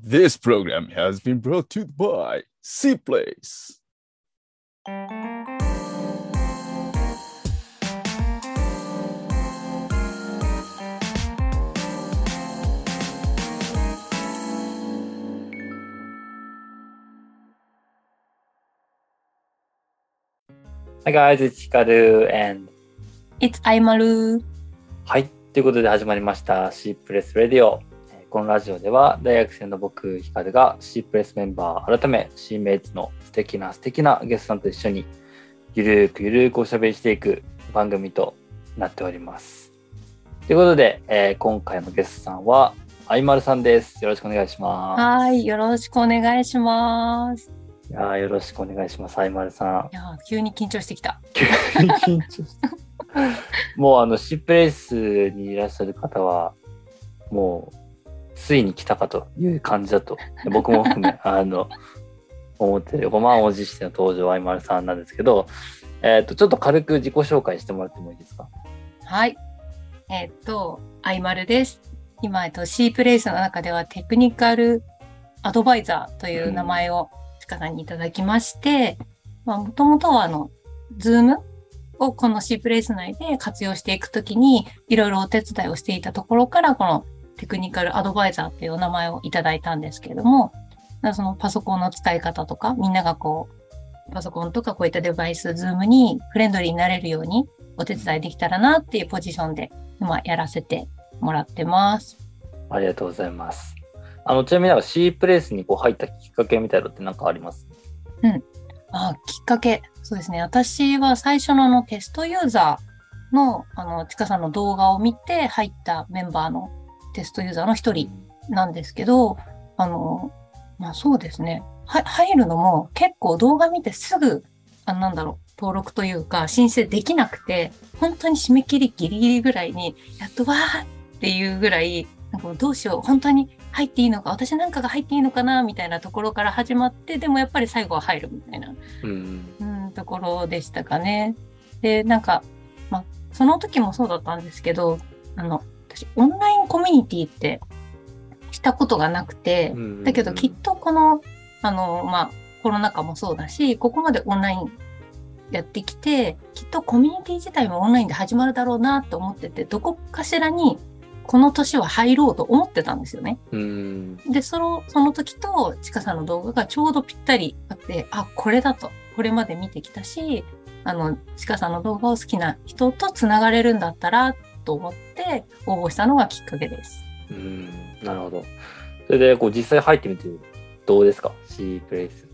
This program has been brought to you by C Place. はい、guys, it's Hikaru and It's アイマル。はい。ということで始まりました C プレスレディオ。 えーこのラジオでは大学生の僕、ヒカルが C プレスメンバー改め C メイツの素敵な素敵なゲストさんと一緒にゆるーくゆるーくおしゃべりしていく番組となっております。ということで、えー今回のゲストさんはあいまるさんです。よろしくお願いしまはい、よろしくお願いします。す。いやーよろしくお願いします。あいまるさん。いやー、急に緊張してきた。急に緊張した。もうあの、シップレースにいらっしゃる方は、もう、ついに来たかという感じだと、僕も含め、あの、思ってる、満を持しての登場、あいまるさんなんですけど、えっ、と、ちょっと軽く自己紹介してもらってもいいですか？はい。えっと、アイマルです。今、えっと、C プレイスの中ではテクニカルアドバイザーという名前を塚さんにいただきまして、まあ、もともとはあの、 Zoom をこの C プレイス内で活用していくときに、いろいろお手伝いをしていたところから、このテクニカルアドバイザーというお名前をいただいたんですけれども、そのパソコンの使い方とか、みんながこう、パソコンとかこういったデバイス、 Zoom にフレンドリーになれるようにお手伝いできたらなっていうポジションで今やらせてもらってます。ありがとうございます。あの、ちなみになんか C プレースにこう入ったきっかけみたいなのって何かあります？あきっかけ。そうですね。私は最初のあのテストユーザーの、あの、ちかさんの動画を見て入ったメンバーのテストユーザーの一人なんですけど、あの、まあそうですね。は入るのも結構動画見てすぐ、あなんだろう、登録というか申請できなくて、本当に締め切りギリギリぐらいに、やっとわーっていうぐらい、なんかどうしよう、本当に入っていいのか、私なんかが入っていいのかな、みたいなところから始まって、でもやっぱり最後は入るみたいな、うん。うん、ところでしたかね。で、なんか、まあ、その時もそうだったんですけど、あの、私、オンラインコミュニティってしたことがなくて、だけどきっとこの、あの、まあ、コロナ禍もそうだし、ここまでオンラインやってきて、きっとコミュニティ自体もオンラインで始まるだろうなと思ってて、どこかしらにこの年は入ろうと思ってたんですよね。うん。で、その、その時と、ちかさんの動画がちょうどぴったりあって、あ、これだと。これまで見てきたし、あの、ちかさんの動画を好きな人とつながれるんだったら、と思って応募したのがきっかけです。うん。なるほど。それで、こう、実際入ってみて、どうですか ?C プレイス。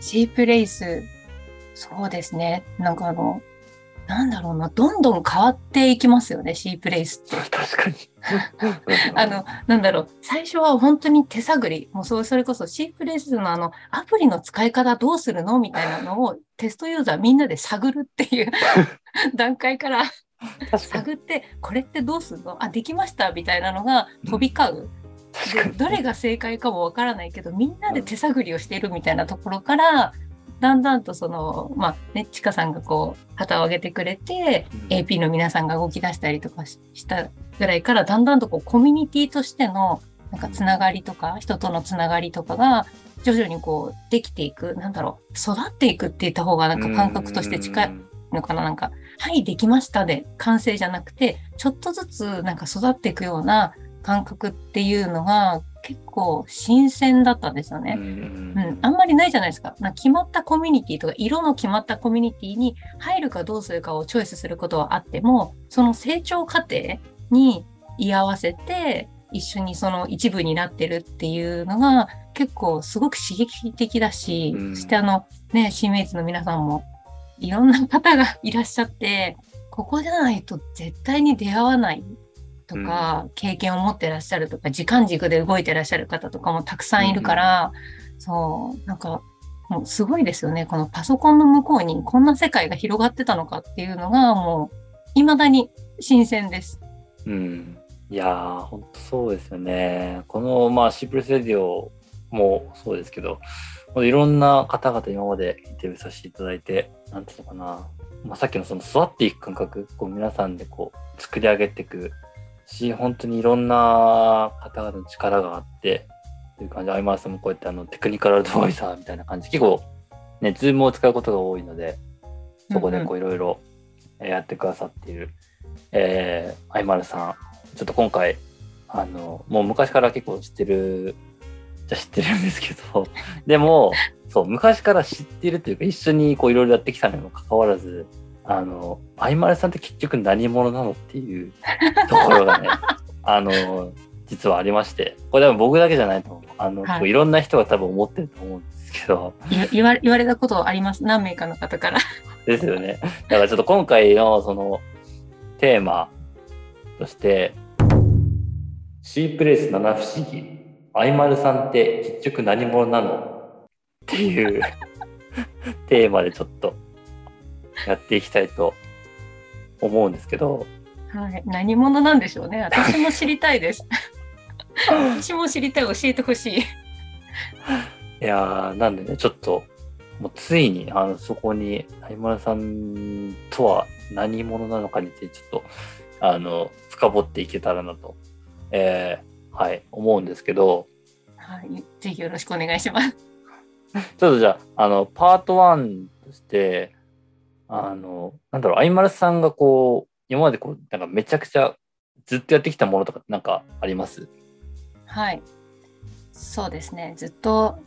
シープレイス、そうですね。なんかあの、なんだろうな、どんどん変わっていきますよね、シープレイスって。確かに。あの、なんだろう、最初は本当に手探り、もうそれこそシープレスのあの、アプリの使い方どうするの？みたいなのをテストユーザーみんなで探るっていう 段階から。探って、これってどうするの？あ、できました。みたいなのが飛び交う。で、どれが正解かもわからないけど、みんなで手探りをしているみたいなところから、だんだんとその、まあ、ね、ちかさんがこう、旗を上げてくれて、AP の皆さんが動き出したりとかししたぐらいからだんだんとこうコミュニティとしてのなんかつながりとか人とのつながりとかが徐々にこうできていく。なんだろう。育っていくって言った方がなんか感覚として近いのかな？なんか「はいできました」で完成じゃなくてちょっとずつなんか育っていくような感覚っていうのが結構新鮮だったんですよね。うんうん、あんまりないじゃないですか。な決まったコミュニティとか、色の決まったコミュニティに入るかどうするかをチョイスすることはあっても、その成長過程に居合わせて、一緒にその一部になってるっていうのが結構すごく刺激的だし、うんそしてあのね、シーメイツの皆さんもいろんな方がいらっしゃって、ここじゃないと絶対に出会わないとか、経験を持ってらっしゃるとか、時間軸で動いてらっしゃる方とかもたくさんいるから、そう、なんか、もうすごいですよね。このパソコンの向こうにこんな世界が広がってたのかっていうのが、もう、未だに新鮮です。うん。いやー、本当そうですよね。この、まあ、シープレスレディオもそうですけど、いろんな方々今までインタビューさせていただいて、なんていうのかな。まあ、さっきのその育っていく感覚、こう皆さんでこう作り上げていくし、本当にいろんな方々の力があって、でいう感じで、アイマーさんもこうやってあのテクニカルアドバイザーみたいな感じ、結構ね、 Zoom を使うことが多いので、そこでこういろいろえーやってくださっている、えー、アイマルさん、ちょっと今回、あの、もう昔から結構知ってる、じゃ知ってるんですけど、でも、そう、昔から知ってるというか、一緒にこういろいろやってきたにもかかわらず、あの、アイマルさんって結局何者なのっていう ところがね、あの、実はありまして、これ多分僕だけじゃないと思う。あの、はいいろんな人が多分思ってると思うんですけど、言言わ言われたことあります。何名かの方から。ですよね。だからちょっと今回のそのテーマとして、シープレイス七不思議、アイマルさんって結局何者なの？っていうテーマでちょっとやっていきたいと思うんですけど、はい。何者なんでしょうね。私も知りたいです。私も知りたい。教えてほしい。いやー、なんでね、ちょっと、もうついに、あの、そこに、アイマルさんとは何者なのかについて、ちょっと、あの、深掘っていけたらなと、えーはい、思うんですけど、はい。ぜひよろしくお願いします。ちょっとじゃあ、あの、パート1として、あの、なんだろう、アイマルさんがこう、今までこう、なんかめちゃくちゃずっとやってきたものとかなんかあります？はい。そうですね。ずっと、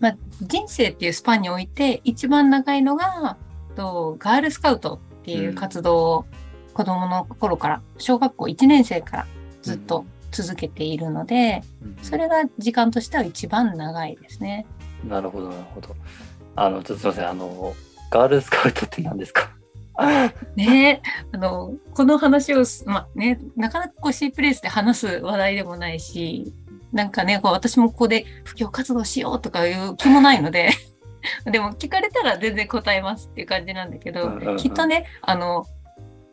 まあ、人生っていうスパンにおいて一番長いのが、とガールスカウトっていう活動を子供の頃から、小学校1年生からずっと続けているので、それが時間としては一番長いですね。なるほど、なるほど。あの、ちょっとすみません、あの、ガールスカウトって何ですか？ねえ、あの、この話をす、まあね、なかなかこう C プレイスで話す話題でもないし、なんかね、こう私もここで布教活動しようとかいう気もないので、でも聞かれたら全然答えますっていう感じなんだけど、うんうんうんきっとね、あの、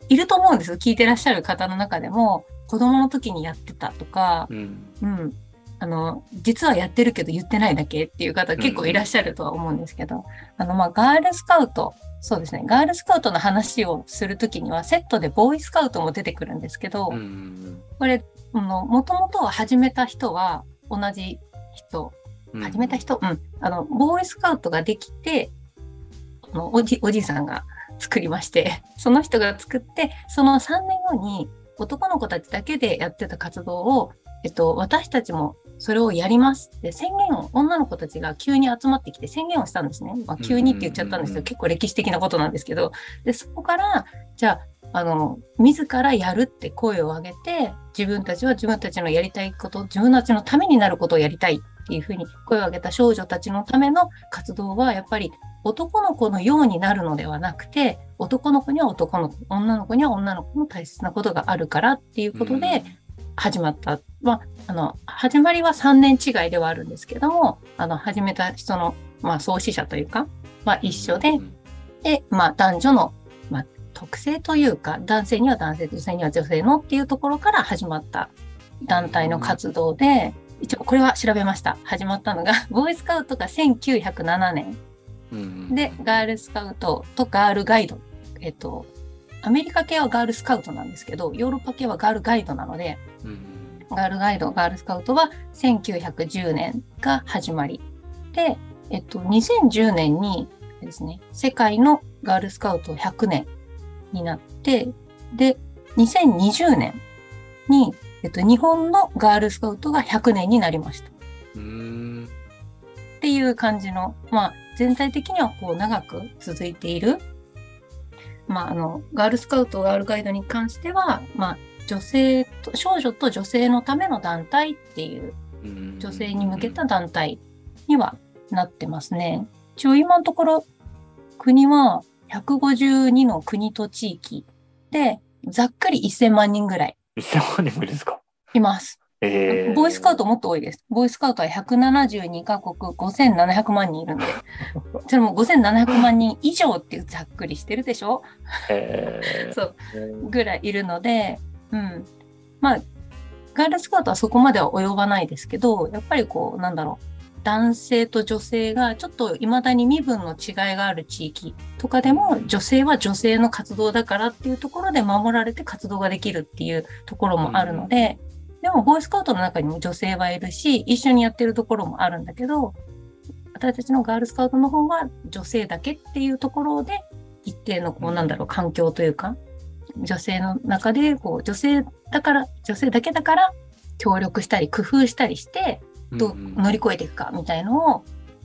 いると思うんですよ。聞いてらっしゃる方の中でも、子供の時にやってたとか、うん。うん。あの、実はやってるけど言ってないだけっていう方結構いらっしゃるとは思うんですけど、あの、まあ、ガールスカウト、そうですね、ガールスカウトの話をするときには、セットでボーイスカウトも出てくるんですけど、うんこれ、あの、もともとは始めた人は同じ人、うん。始めた人、うん、あの、ボーイスカウトができて、あのおじ、おじいさんが作りまして、その人が作って、その3年後に男の子たちだけでやってた活動を、えっと、私たちもそれをやります。って宣言を、女の子たちが急に集まってきて宣言をしたんですね。まあ、急にって言っちゃったんですけど、結構歴史的なことなんですけど、で、そこから、じゃあ、あの、自らやるって声を上げて、自分たちは自分たちのやりたいこと、自分たちのためになることをやりたいっていうふうに声を上げた少女たちのための活動は、やっぱり男の子のようになるのではなくて、男の子には男の子、女の子には女の子の大切なことがあるからっていうことで、始まった。まあ、あの、始まりは3年違いではあるんですけども、あの、始めた人の、まあ、創始者というか、まあ、一緒で、で、まあ、男女の、まあ、特性というか、男性には男性、女性には女性のっていうところから始まった団体の活動で、一応これは調べました。始まったのが、ボーイスカウトが1907年うんで、ガールスカウトとガールガイド。えっと、アメリカ系はガールスカウトなんですけど、ヨーロッパ系はガールガイドなので、うんガールガイド、ガールスカウトは1910年が始まり。で、えっと、2010年にですね、世界のガールスカウト100年になって、で、2020年に、えっと、日本のガールスカウトが100年になりました。うんっていう感じの、まあ、全体的にはこう長く続いている。まあ、あの、ガールスカウト、ガールガイドに関しては、まあ、女性と、少女と女性のための団体っていう、うん女性に向けた団体にはなってますね。一応今のところ、国は152の国と地域で、ざっくり1000万人ぐらい1000万人もですか？います。えーボーイスカウトもっと多いです。ボーイスカウトは172カ国5700万人いるんで、それも5700万人以上ってざっくりしてるでしょ？えー そうぐらいいるので、うん。まあ、ガールスカウトはそこまでは及ばないですけど、やっぱりこう、なんだろう。男性と女性がちょっと未だに身分の違いがある地域とかでも女性は女性の活動だからっていうところで守られて活動ができるっていうところもあるので、でも、ボーイスカウトの中にも女性はいるし、一緒にやってるところもあるんだけど、私たちのガールスカウトの方は女性だけっていうところで、一定の、こう、なんだろう、環境というか、女性の中で、こう、女性だから、女性だけだから、協力したり、工夫したりして、どう乗り越えていくかみたいの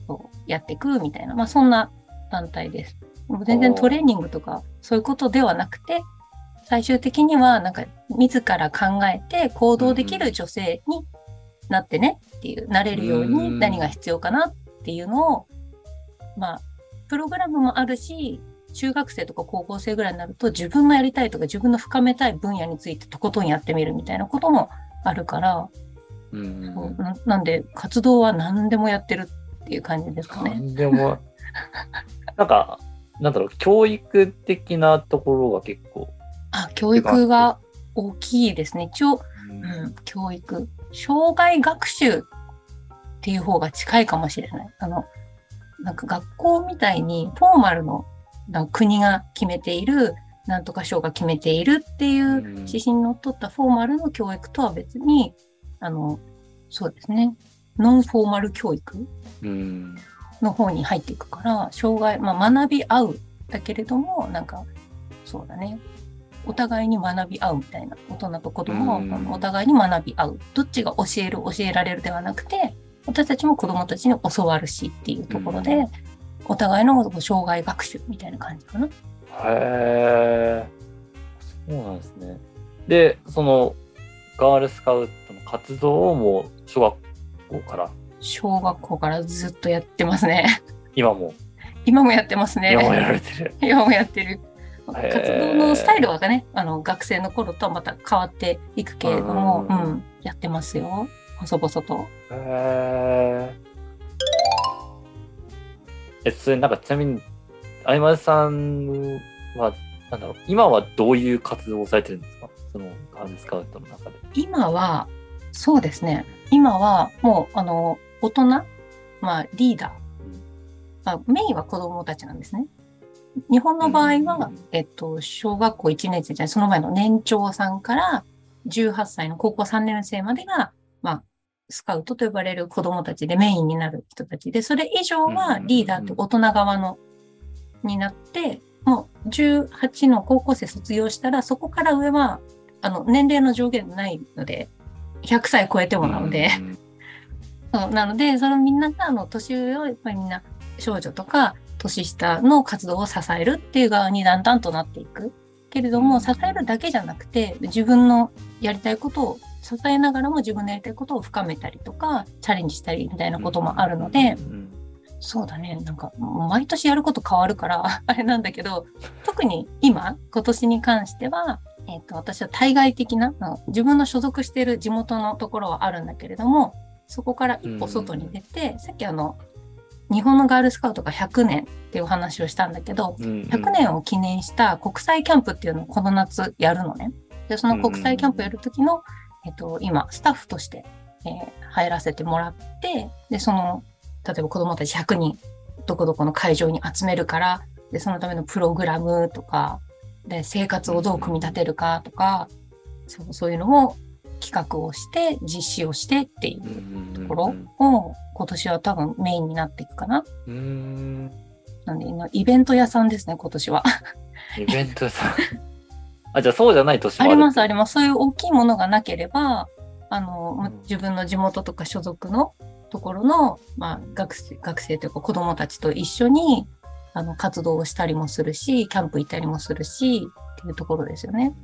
をやっていくみたいな、まあ、そんな団体です。もう全然トレーニングとかそういうことではなくて最終的にはなんか自ら考えて行動できる女性になってねっていうなれるようにうん。何が必要かなっていうのをまあプログラムもあるし中学生とか高校生ぐらいになると自分のやりたいとか自分の深めたい分野についてとことんやってみるみたいなこともあるから、うんななんで活動は何でもやってるっていう感じですかね。でも、なんか、なんだろう、教育的なところが結構。あ、教育が大きいですね。一応、うん、教育。障害学習っていう方が近いかもしれない。あの、なんか学校みたいにフォーマルの国が決めている、なんとか省が決めているっていううん指針にのっとったフォーマルの教育とは別に、あの、そうですね。ノンフォーマル教育うん。の方に入っていくから、障害、まあ、学び合うだけれども、なんか、そうだね。お互いに学び合うみたいな。大人と子供うんはお互いに学び合う。どっちが教える、教えられるではなくて、私たちも子供たちに教わるしっていうところで、うんお互いの障害学習みたいな感じかな。へえ。そうなんですね。で、その、ガールスカウ活動をもう、小学校から、小学校からずっとやってますね。今も、今もやってますね。今もやられてる。今もやってる。活動のスタイルはね、あの学生の頃とはまた変わっていくけれども、ううんん、やってますよ。細々と。へえ。え、それなんかちなみに、あいまさんは、なんだろう、今はどういう活動をされてるんですか？そのガールスカウトの中で。今は、そうですね。今はもう、あの、大人、まあ、リーダー。まあ、メインは子供たちなんですね。日本の場合は、うんえっと、小学校1年生じゃない、その前の年長さんから18歳の高校3年生までが、まあ、スカウトと呼ばれる子供たちでメインになる人たちで、それ以上はリーダーって大人側の、になって、もう18の高校生卒業したら、そこから上は、あの、年齢の上限ないので、100歳超えてもなので、うん。そうなので、そのみんなが、あの、年上を、やっぱりみんな、少女とか、年下の活動を支えるっていう側にだんだんとなっていく。けれども、うん。支えるだけじゃなくて、自分のやりたいことを、支えながらも自分のやりたいことを深めたりとか、チャレンジしたりみたいなこともあるので、うん。そうだね、なんか、毎年やること変わるから、あれなんだけど、特に今、今年に関しては、えっ、と、私は対外的な、自分の所属している地元のところはあるんだけれども、そこから一歩外に出て、さっきあの、日本のガールスカウトが100年っていうお話をしたんだけど、うんうん100年を記念した国際キャンプっていうのをこの夏やるのね。で、その国際キャンプやるときの、えっと、今、スタッフとして、えー入らせてもらって、で、その、例えば子供たち100人、どこどこの会場に集めるから、で、そのためのプログラムとか、で、生活をどう組み立てるかとか、そうそういうのを企画をして、実施をしてっていううんところを、今年は多分メインになっていくかな。うんなんで、今イベント屋さんですね、今年は。イベントさん。あ、じゃあそうじゃない年もあるあります、あります。そういう大きいものがなければ、あの、うん自分の地元とか所属のところの、まあ、学生、学生というか子供たちと一緒に、あの、活動をしたりもするし、キャンプ行ったりもするし、っていうところですよね。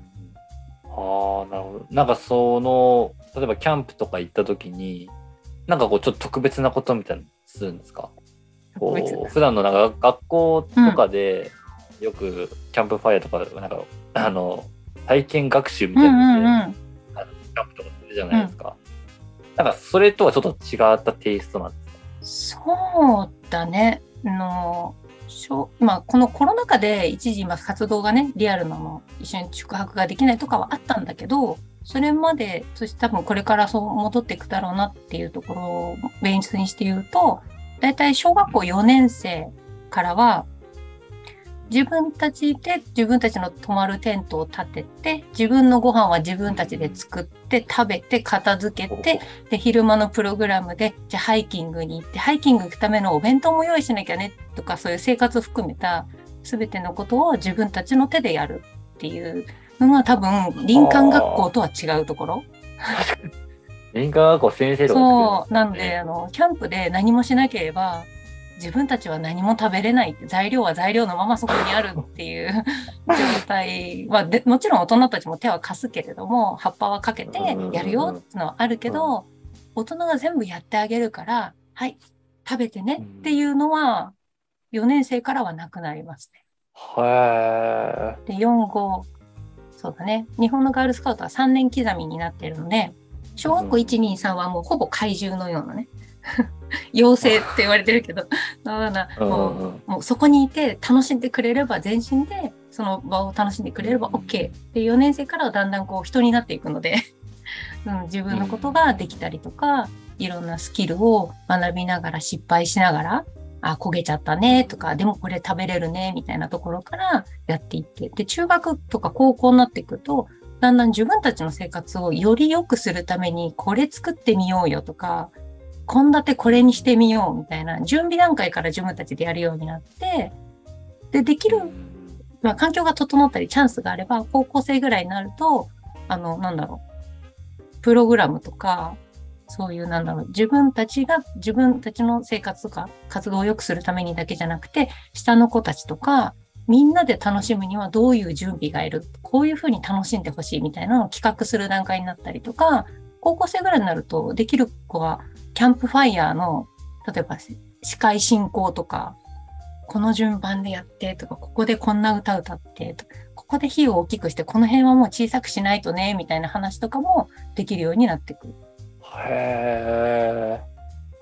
ああ、なるほど。なんかその、例えばキャンプとか行った時に、なんかこうちょっと特別なことみたいなのするんですか？こう普段のなんか学校とかで、よくキャンプファイヤーとか、なんか、あの、体験学習みうんうたいなので、んうん。キャンプとかするじゃないですか。なんかそれとはちょっと違ったテイストなんですか？そうだね。あの、まあ、このコロナ禍で一時、今、活動がね、リアルなの、一緒に宿泊ができないとかはあったんだけど、それまで、そして多分これからそう戻っていくだろうなっていうところをベースにして言うと、大体小学校4年生からは、自分たちで自分たちの泊まるテントを立てて、自分のご飯は自分たちで作って、食べて、片付けて、で、昼間のプログラムで、じゃあハイキングに行って、ハイキング行くためのお弁当も用意しなきゃね、とか、そういう生活を含めた、すべてのことを自分たちの手でやるっていうのが多分、林間学校とは違うところ。林間学校先生とかそう、なんねで、あの、キャンプで何もしなければ、自分たちは何も食べれない。って、材料は材料のままそこにあるっていう 状態は、でもちろん大人たちも手は貸すけれども、葉っぱはかけてやるよっていうのはあるけど、大人が全部やってあげるから、はい、食べてねっていうのは、4年生からはなくなりますね。へで、4、5、そうだね。日本のガールスカウトは3年刻みになってるので、小学校1、2、3はもうほぼ怪獣のようなね、妖精って言われてるけど。もうもうそこにいて楽しんでくれれば全身でその場を楽しんでくれれば OK で4年生からはだんだんこう人になっていくので、うん、自分のことができたりとかいろんなスキルを学びながら失敗しながらあ焦げちゃったねとかでもこれ食べれるねみたいなところからやっていってで中学とか高校になっていくとだんだん自分たちの生活をより良くするためにこれ作ってみようよとか献立これにしてみようみたいな準備段階から自分たちでやるようになってでできる、まあ、環境が整ったりチャンスがあれば高校生ぐらいになるとあのなんだろうプログラムとかそういうなんだろう自分たちが自分たちの生活とか活動を良くするためにだけじゃなくて下の子たちとかみんなで楽しむにはどういう準備がいるこういうふうに楽しんでほしいみたいなのを企画する段階になったりとか高校生ぐらいになるとできる子はキャンプファイヤーの例えば司会進行とかこの順番でやってとかここでこんな歌歌ってとかここで火を大きくしてこの辺はもう小さくしないとねみたいな話とかもできるようになってくる。へえ。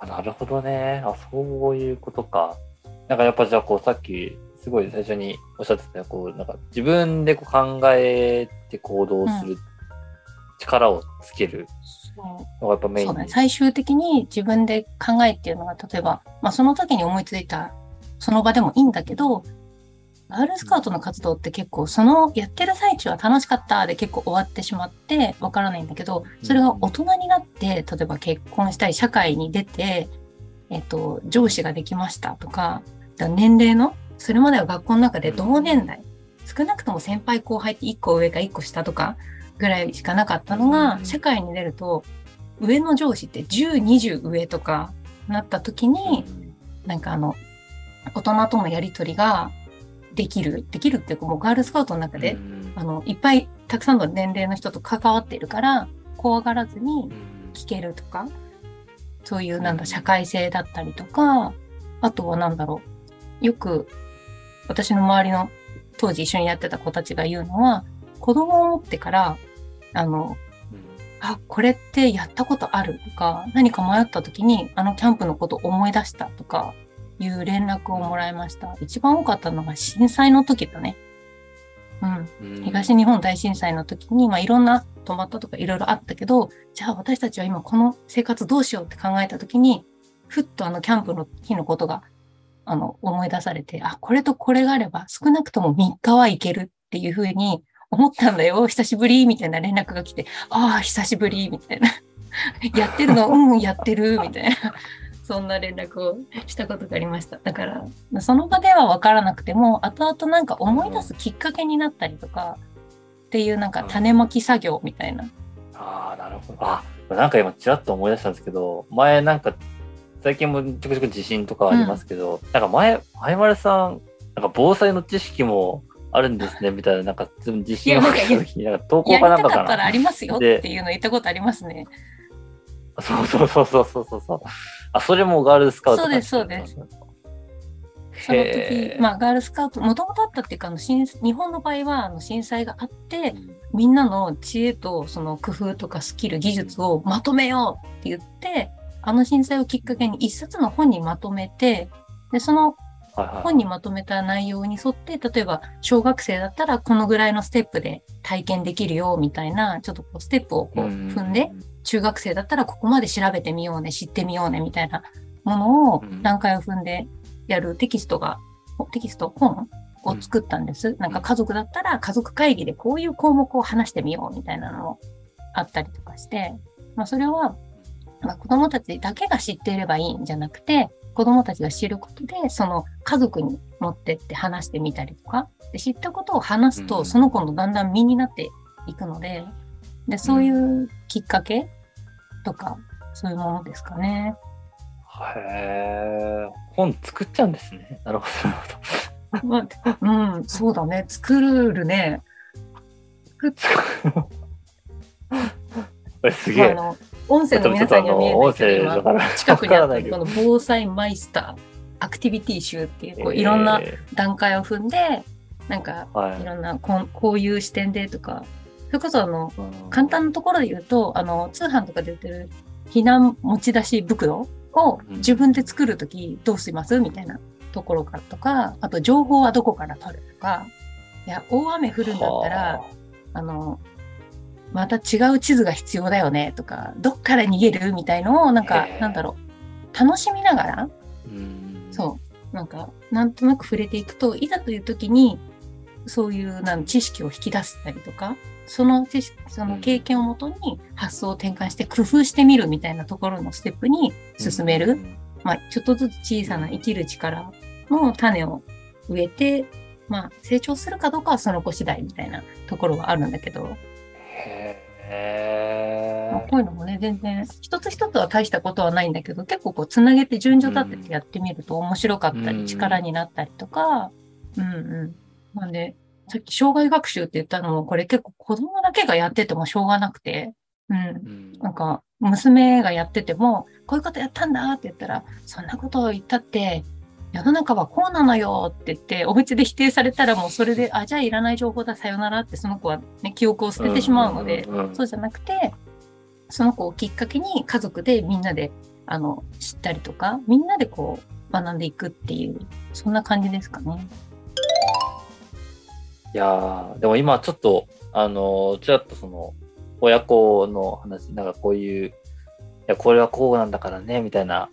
あなるほどね。あ、そういうことか。なんかやっぱじゃあこうさっきすごい最初におっしゃってたこうなんか自分でこう考えて行動する力をつけるのがやっぱメイン。ね、最終的に自分で考えっていうのが例えば、まあ、その時に思いついたその場でもいいんだけどガールスカウトの活動って結構そのやってる最中は楽しかったで結構終わってしまってわからないんだけどそれが大人になって例えば結婚したり社会に出て、えっと、上司ができましたとか年齢のそれまでは学校の中で同年代少なくとも先輩後輩って1個上か1個下とかぐらいしかなかったのが、うん社会に出ると上の上司って10、20上とかなった時に、なんかあの、大人とのやりとりができる、できるっていうかもうガールスカウトの中で、うんあの、いっぱいたくさんの年齢の人と関わっているから、怖がらずにうん聞けるとか、そういうなんだ、社会性だったりとか、あとはなんだろう、よく私の周りの当時一緒にやってた子たちが言うのは、子供を持ってから、あの、あ、これってやったことあるとか、何か迷った時にあのキャンプのこと思い出したとかいう連絡をもらいました。一番多かったのが震災の時だね。うん。うん東日本大震災の時に、まあ、いろんな止まったとかいろいろあったけど、じゃあ私たちは今この生活どうしようって考えた時に、ふっとあのキャンプの日のことが、あの、思い出されて、あ、これとこれがあれば少なくとも3日はいけるっていうふうに思ったんだよ。久しぶりみたいな連絡が来て、ああ、久しぶりみたいな。やってるの うん、やってるみたいな。そんな連絡をしたことがありました。だから、その場では分からなくても、後々なんか思い出すきっかけになったりとか、っていうなんか種まき作業みたいな。ああ、なるほど。あ、なんか今ちらっと思い出したんですけど、前なんか、最近もちょくちょく地震とかありますけど、なんか前、前丸さん、なんか防災の知識もあるんですね、みたいな、なんか地震を起きた時に、なんか 投稿かなんかかたかったらあな。りますよっでていうの言ったことありますね。そうそうそうそうそうそう。あ、それもガールスカウトそうですそうです。その時まあガールスカウト、もともとあったっていうか、あの震日本の場合はあの震災があって、みんなの知恵とその工夫とかスキル、技術をまとめようって言って、あの震災をきっかけに一冊の本にまとめて、で、その本にまとめた内容に沿って、例えば小学生だったらこのぐらいのステップで体験できるよみたいな、ちょっとこうステップをこう踏んで、、中学生だったらここまで調べてみようね、知ってみようねみたいなものをうん段階を踏んでやるテキストが、テキスト、本を作ったんです。なんか家族だったら家族会議でこういう項目を話してみようみたいなのもあったりとかして、まあそれは、まあ、子供たちだけが知っていればいいんじゃなくて、子供たちが知ることで、その家族に持ってって話してみたりとか、で知ったことを話すと、うんその子のだんだん身になっていくので、で、そういうきっかけとか、そういうものですかね。へえ。本作っちゃうんですね。なるほど。なるほどまあ、うん、そうだね。作るね。作っ すげえ。あの、音声の皆さんには見えないけど、近くにあったこの防災マイスター、アクティビティ集っていう、こういろんなえ段階を踏んで、なんか、い。いろんなこんこういう視点でとか、それこそあの、うん。簡単なところで言うと、あの、通販とかで売ってる避難持ち出し袋をうん。自分で作るときどうしますみたいなところからとか、あと情報はどこから取るとか、いや、大雨降るんだったらは、あの、また違う地図が必要だよねとか、どっから逃げるみたいのを、なんかなんだろう、楽しみながら、そう、なんか、なんとなく触れていくと、いざという時に、そういうなん知識を引き出したりとか、その知識、その経験をもとに発想を転換して工夫してみるみたいなところのステップに進める。うんまあ、ちょっとずつ小さな生きる力の種を植えて、まあ、成長するかどうかはその子次第みたいなところはあるん。だけど、へまあ、こういうのもね、全然、一つ一つは大したことはないんだけど、結構こう、つなげて順序立ててやってみると面白かったり、うん力になったりとか、うんうん。なんで、さっき障害学習って言ったのも、これ結構子供だけがやっててもしょうがなくて、うん。うんなんか、娘がやってても、こういうことやったんだって言ったら、そんなことを言ったって、世の中はこうなのよって言って、お家で否定されたらもうそれで、あ、じゃあいらない情報だ、さよならってその子はね、記憶を捨ててしまうので、そうじゃなくて、その子をきっかけに家族でみんなであの知ったりとか、みんなでこう学んでいくっていう、そんな感じですかね。いやーでも今ちょっと、あのーちらっとその、親子の話、なんかこういう、いや、これはこうなんだからね、みたいな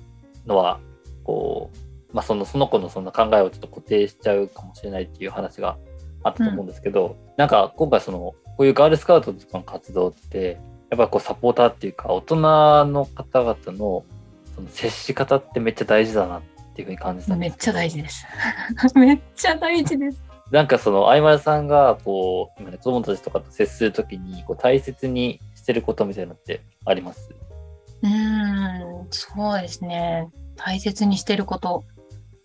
のは、こう、まあ、その、その子のそんな考えをちょっと固定しちゃうかもしれないっていう話があったと思うんですけど、なんか今回その、こういうガールスカウトとかの活動って、やっぱこうサポーターっていうか、大人の方々のその接し方ってめっちゃ大事だなっていうふうに感じためっちゃ大事です。めっちゃ大事です。なんかその、あいまるさんが、こう、今ね、子供たちとかと接するときに、こう、大切にしてることみたいなのってあります？うーん、そうですね。大切にしてること。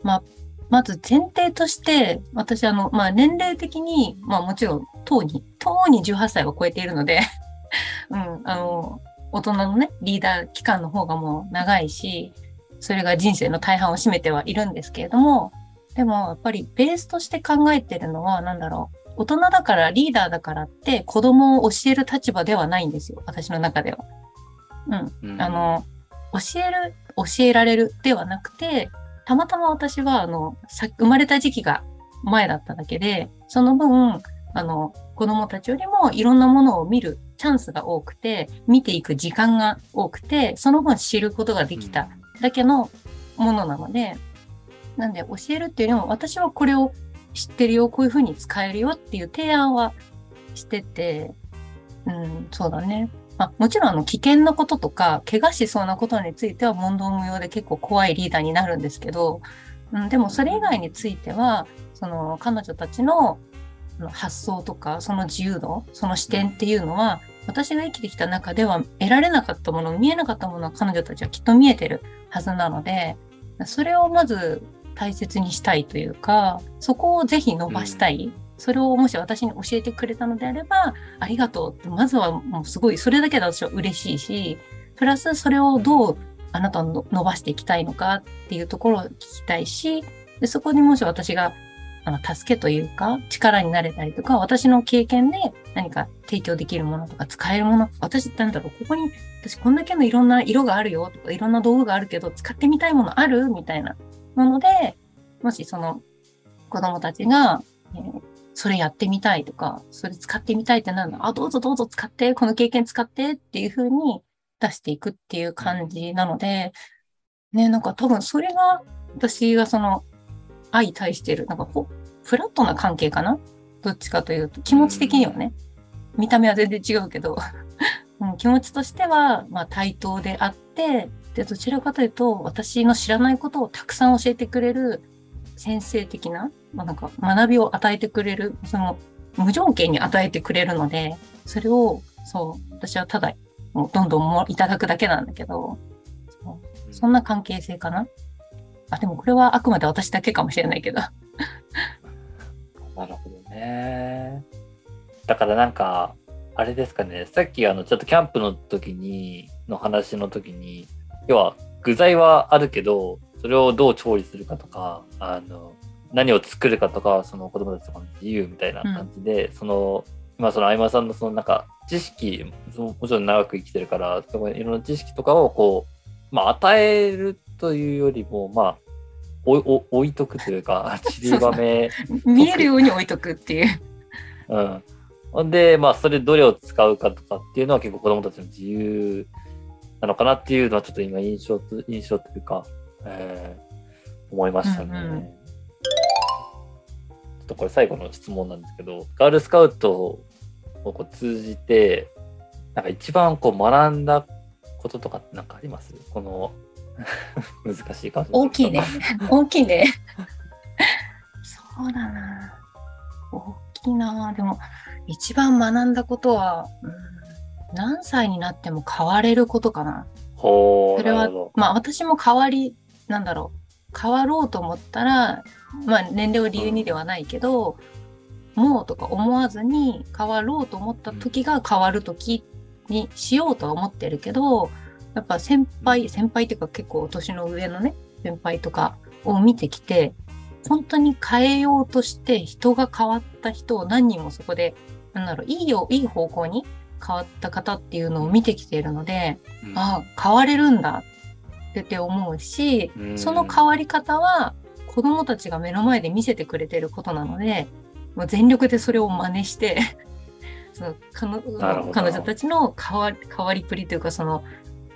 まあ、まず前提として、私、あの、まあ、年齢的に、まあ、もちろん、当に、当に18歳を超えているので、うん、あの、大人のね、リーダー期間の方がもう長いし、それが人生の大半を占めてはいるんですけれども、でも、やっぱりベースとして考えてるのは、なんだろう。大人だから、リーダーだからって、子供を教える立場ではないんですよ。私の中では。うん。うんあの、教える、教えられるではなくて、たまたま私は、あの、さ生まれた時期が前だっただけで、その分、あの、子供たちよりもいろんなものを見るチャンスが多くて、見ていく時間が多くて、その分知ることができただけのものなので、なんで教えるっていうよりも、私はこれを知ってるよ、こういうふうに使えるよっていう提案はしてて、うん、そうだね。まあ、もちろんあの危険なこととか、怪我しそうなことについては問答無用で結構怖いリーダーになるんですけど、うん、でもそれ以外については、その彼女たちの発想とか、その自由度、その視点っていうのは、私が生きてきた中では得られなかったもの、見えなかったものは彼女たちはきっと見えてるはずなので、それをまず大切にしたいというか、そこをぜひ伸ばしたい。それをもし私に教えてくれたのであれば、ありがとうって、まずはもうすごい、それだけで私は嬉しいし、プラスそれをどうあなたの伸ばしていきたいのかっていうところを聞きたいし、でそこにもし私があの助けというか力になれたりとか、私の経験で何か提供できるものとか使えるもの、私なんだろう、ここに私こんだけのいろんな色があるよとか、いろんな道具があるけど使ってみたいものあるみたいなもので、もしその子供たちが、えーそれやってみたいとか、それ使ってみたいってなんだ、あ、どうぞどうぞ使って、この経験使ってっていう風に出していくっていう感じなので、ね、なんか多分それが私がその愛対してる、なんかほフラットな関係かな？どっちかというと、気持ち的にはね。見た目は全然違うけど、うん、気持ちとしては、まあ、対等であって、で、どちらかというと、私の知らないことをたくさん教えてくれる先生的な、まあ、なんか学びを与えてくれる、その、無条件に与えてくれるので、それを、そう、私はただ、もうどんどんもいただくだけなんだけど、そんな関係性かな？あ、でもこれはあくまで私だけかもしれないけど。なるほどね。だからなんか、あれですかね、さっきあの、ちょっとキャンプの時に、の話の時に、要は具材はあるけど、それをどう調理するかとか、あの、何を作るかとか、その子供たちとかの自由みたいな感じで、その、今その相馬さんのそのなんか知識、もちろん長く生きてるから、そこいろんな知識とかをこう、まあ与えるというよりも、まあ、おお置いとくというか、散りばめ見えるように置いとくっていう。うん。ほんで、まあ、それどれを使うかとかっていうのは結構子供たちの自由なのかなっていうのはちょっと今印象と、印象というか、えー思いましたね。うんうんちょっとこれ最後の質問なんですけど、ガールスカウトをこう通じて、なんか一番こう学んだこととかってなんかあります？この 難しい感じ。大きいね。大きいね。そうだな。大きいな。でも、一番学んだことは、うん何歳になっても変われることかな。それは。まあ私も変わり、なんだろう。変わろうと思ったら、まあ年齢を理由にではないけど、もうとか思わずに変わろうと思った時が変わる時にしようとは思ってるけど、やっぱ先輩、先輩っていうか結構年の上のね、先輩とかを見てきて、本当に変えようとして人が変わった人を何人もそこで、なんだろう、いいよ、いい方向に変わった方っていうのを見てきているので、うん。ああ、変われるんだってって思うし、うん。その変わり方は子供たちが目の前で見せてくれてることなので、もう全力でそれを真似して、その彼女たちの変わり変わりっぷりというか、その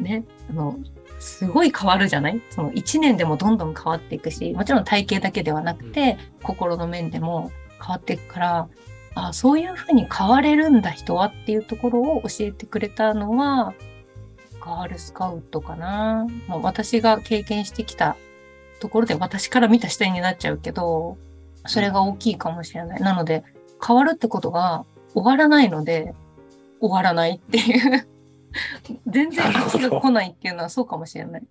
ね、あの、すごい変わるじゃない？その1年でもどんどん変わっていくし、もちろん体型だけではなくて、心の面でも変わっていくから、あそういうふうに変われるんだ人はっていうところを教えてくれたのは、ガールスカウトかな。もう私が経験してきたところで私から見た視点になっちゃうけど、それが大きいかもしれない。なので、変わるってことが終わらないので、終わらないっていう。全然なるほど飽きが来ないっていうのはそうかもしれない。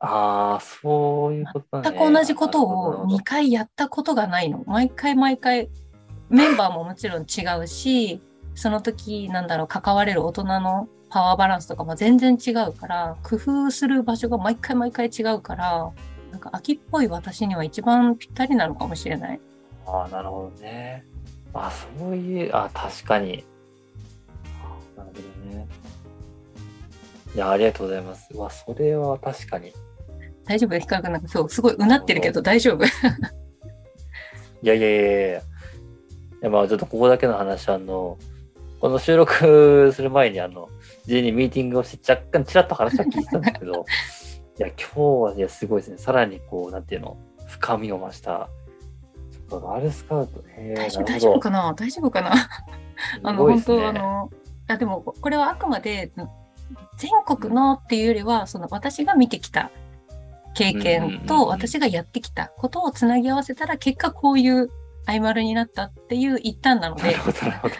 ああ、そういうことね。全く同じことを2なる回やったことがないの。毎回毎回、メンバーももちろん違うし、その時、なんだろう、関われる大人のパワーバランスとかも全然違うから、工夫する場所が毎回毎回違うから、なんか秋っぽい私には一番ぴったりなのかもしれない。ああ、なるほどね。あそういう、あ確かに。なるほどね。いや、ありがとうございます。うわ、それは確かに。大丈夫？ヒカル君なんかそう、すごいうなってるけど大丈夫？い やいやいやいやいや。いやまあちょっとここだけの話、あの、この収録する前に、あの、事前にミーティングをして若干ちらっと話は聞いてたんですけど、いや、今日は、いや、すごいですね。さらにこう、なんていうの、深みを増した、ちょっとガールスカウト。ね。大丈夫、大丈夫かな？大丈夫かな？あの、ね当、あの、あでも、これはあくまで、全国のっていうよりは、その私が見てきた経験と、私がやってきたことをつなぎ合わせたら、結果こういうアイマルになったっていう一端なので。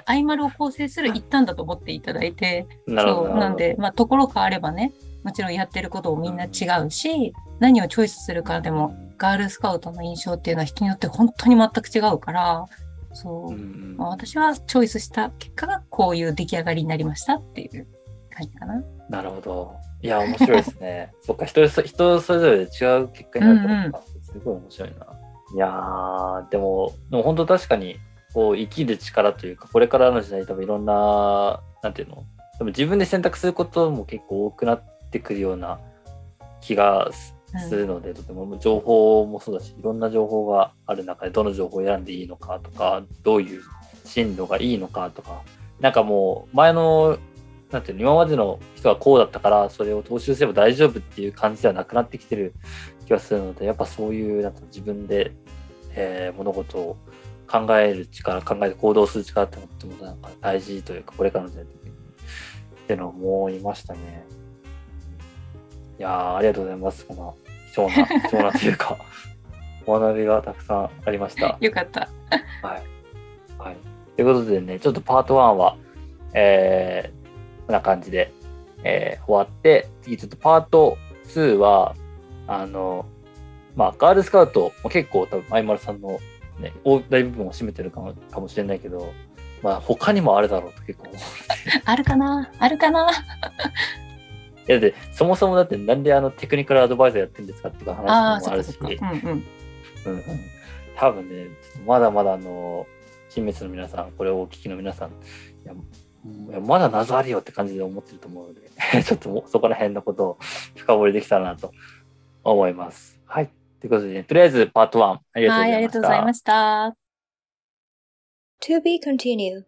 アイマルを構成する一端だと思っていただいて。そう、なんで、まあ、ところ変わればね、もちろんやってることもみんな違うし、何をチョイスするかでも、ガールスカウトの印象っていうのは人によって本当に全く違うから、そうう、んまあ、私はチョイスした結果がこういう出来上がりになりましたっていう感じかな。なるほど。いや、面白いですね。そっか、人そ人それぞれで違う結果になるってことか。すごい面白いな。いやー、でも、でも本当確かに、こう、生きる力というか、これからの時代多分いろんな、なんていうのでも自分で選択することも結構多くなってくるような気がするので、とても情報もそうだし、いろんな情報がある中でどの情報を選んでいいのかとか、どういう進路がいいのかとか、なんかもう前の、なんていうの、今までの人はこうだったから、それを踏襲すれば大丈夫っていう感じではなくなってきてる気がするので、やっぱそういう、なんか自分でえー物事を考える力、考えて行動する力ってとてもなんか大事というか、これからの時代的にっていうのを思いましたね。いやー、ありがとうございます。この貴重な、貴重なというか、お学びがたくさんありました。よかった。はい。はい。ということでね、ちょっとパート1は、えー、こんな感じで、えー終わって、次ちょっとパート2は、あの、まあ、ガールスカウト、まあ結構多分、あいまるさんのね、大大部分を占めてるかもかもしれないけど、まあ、他にもあるだろうと結構思う。あるかな？あるかな？いや、で、そもそもだってなんであのテクニカルアドバイザーやってるんですかっていうあ話あ、もあるし、多分ね、まだまだあの、新滅の皆さん、これをお聞きの皆さん、いやまだ謎あるよって感じで思ってると思うので、ちょっともうそこら辺のことを深掘りできたらなと思います。はい。ということで、ね、とりあえずパート1、ありがとうごはい、ざいました。ありがとうございました。To be continued.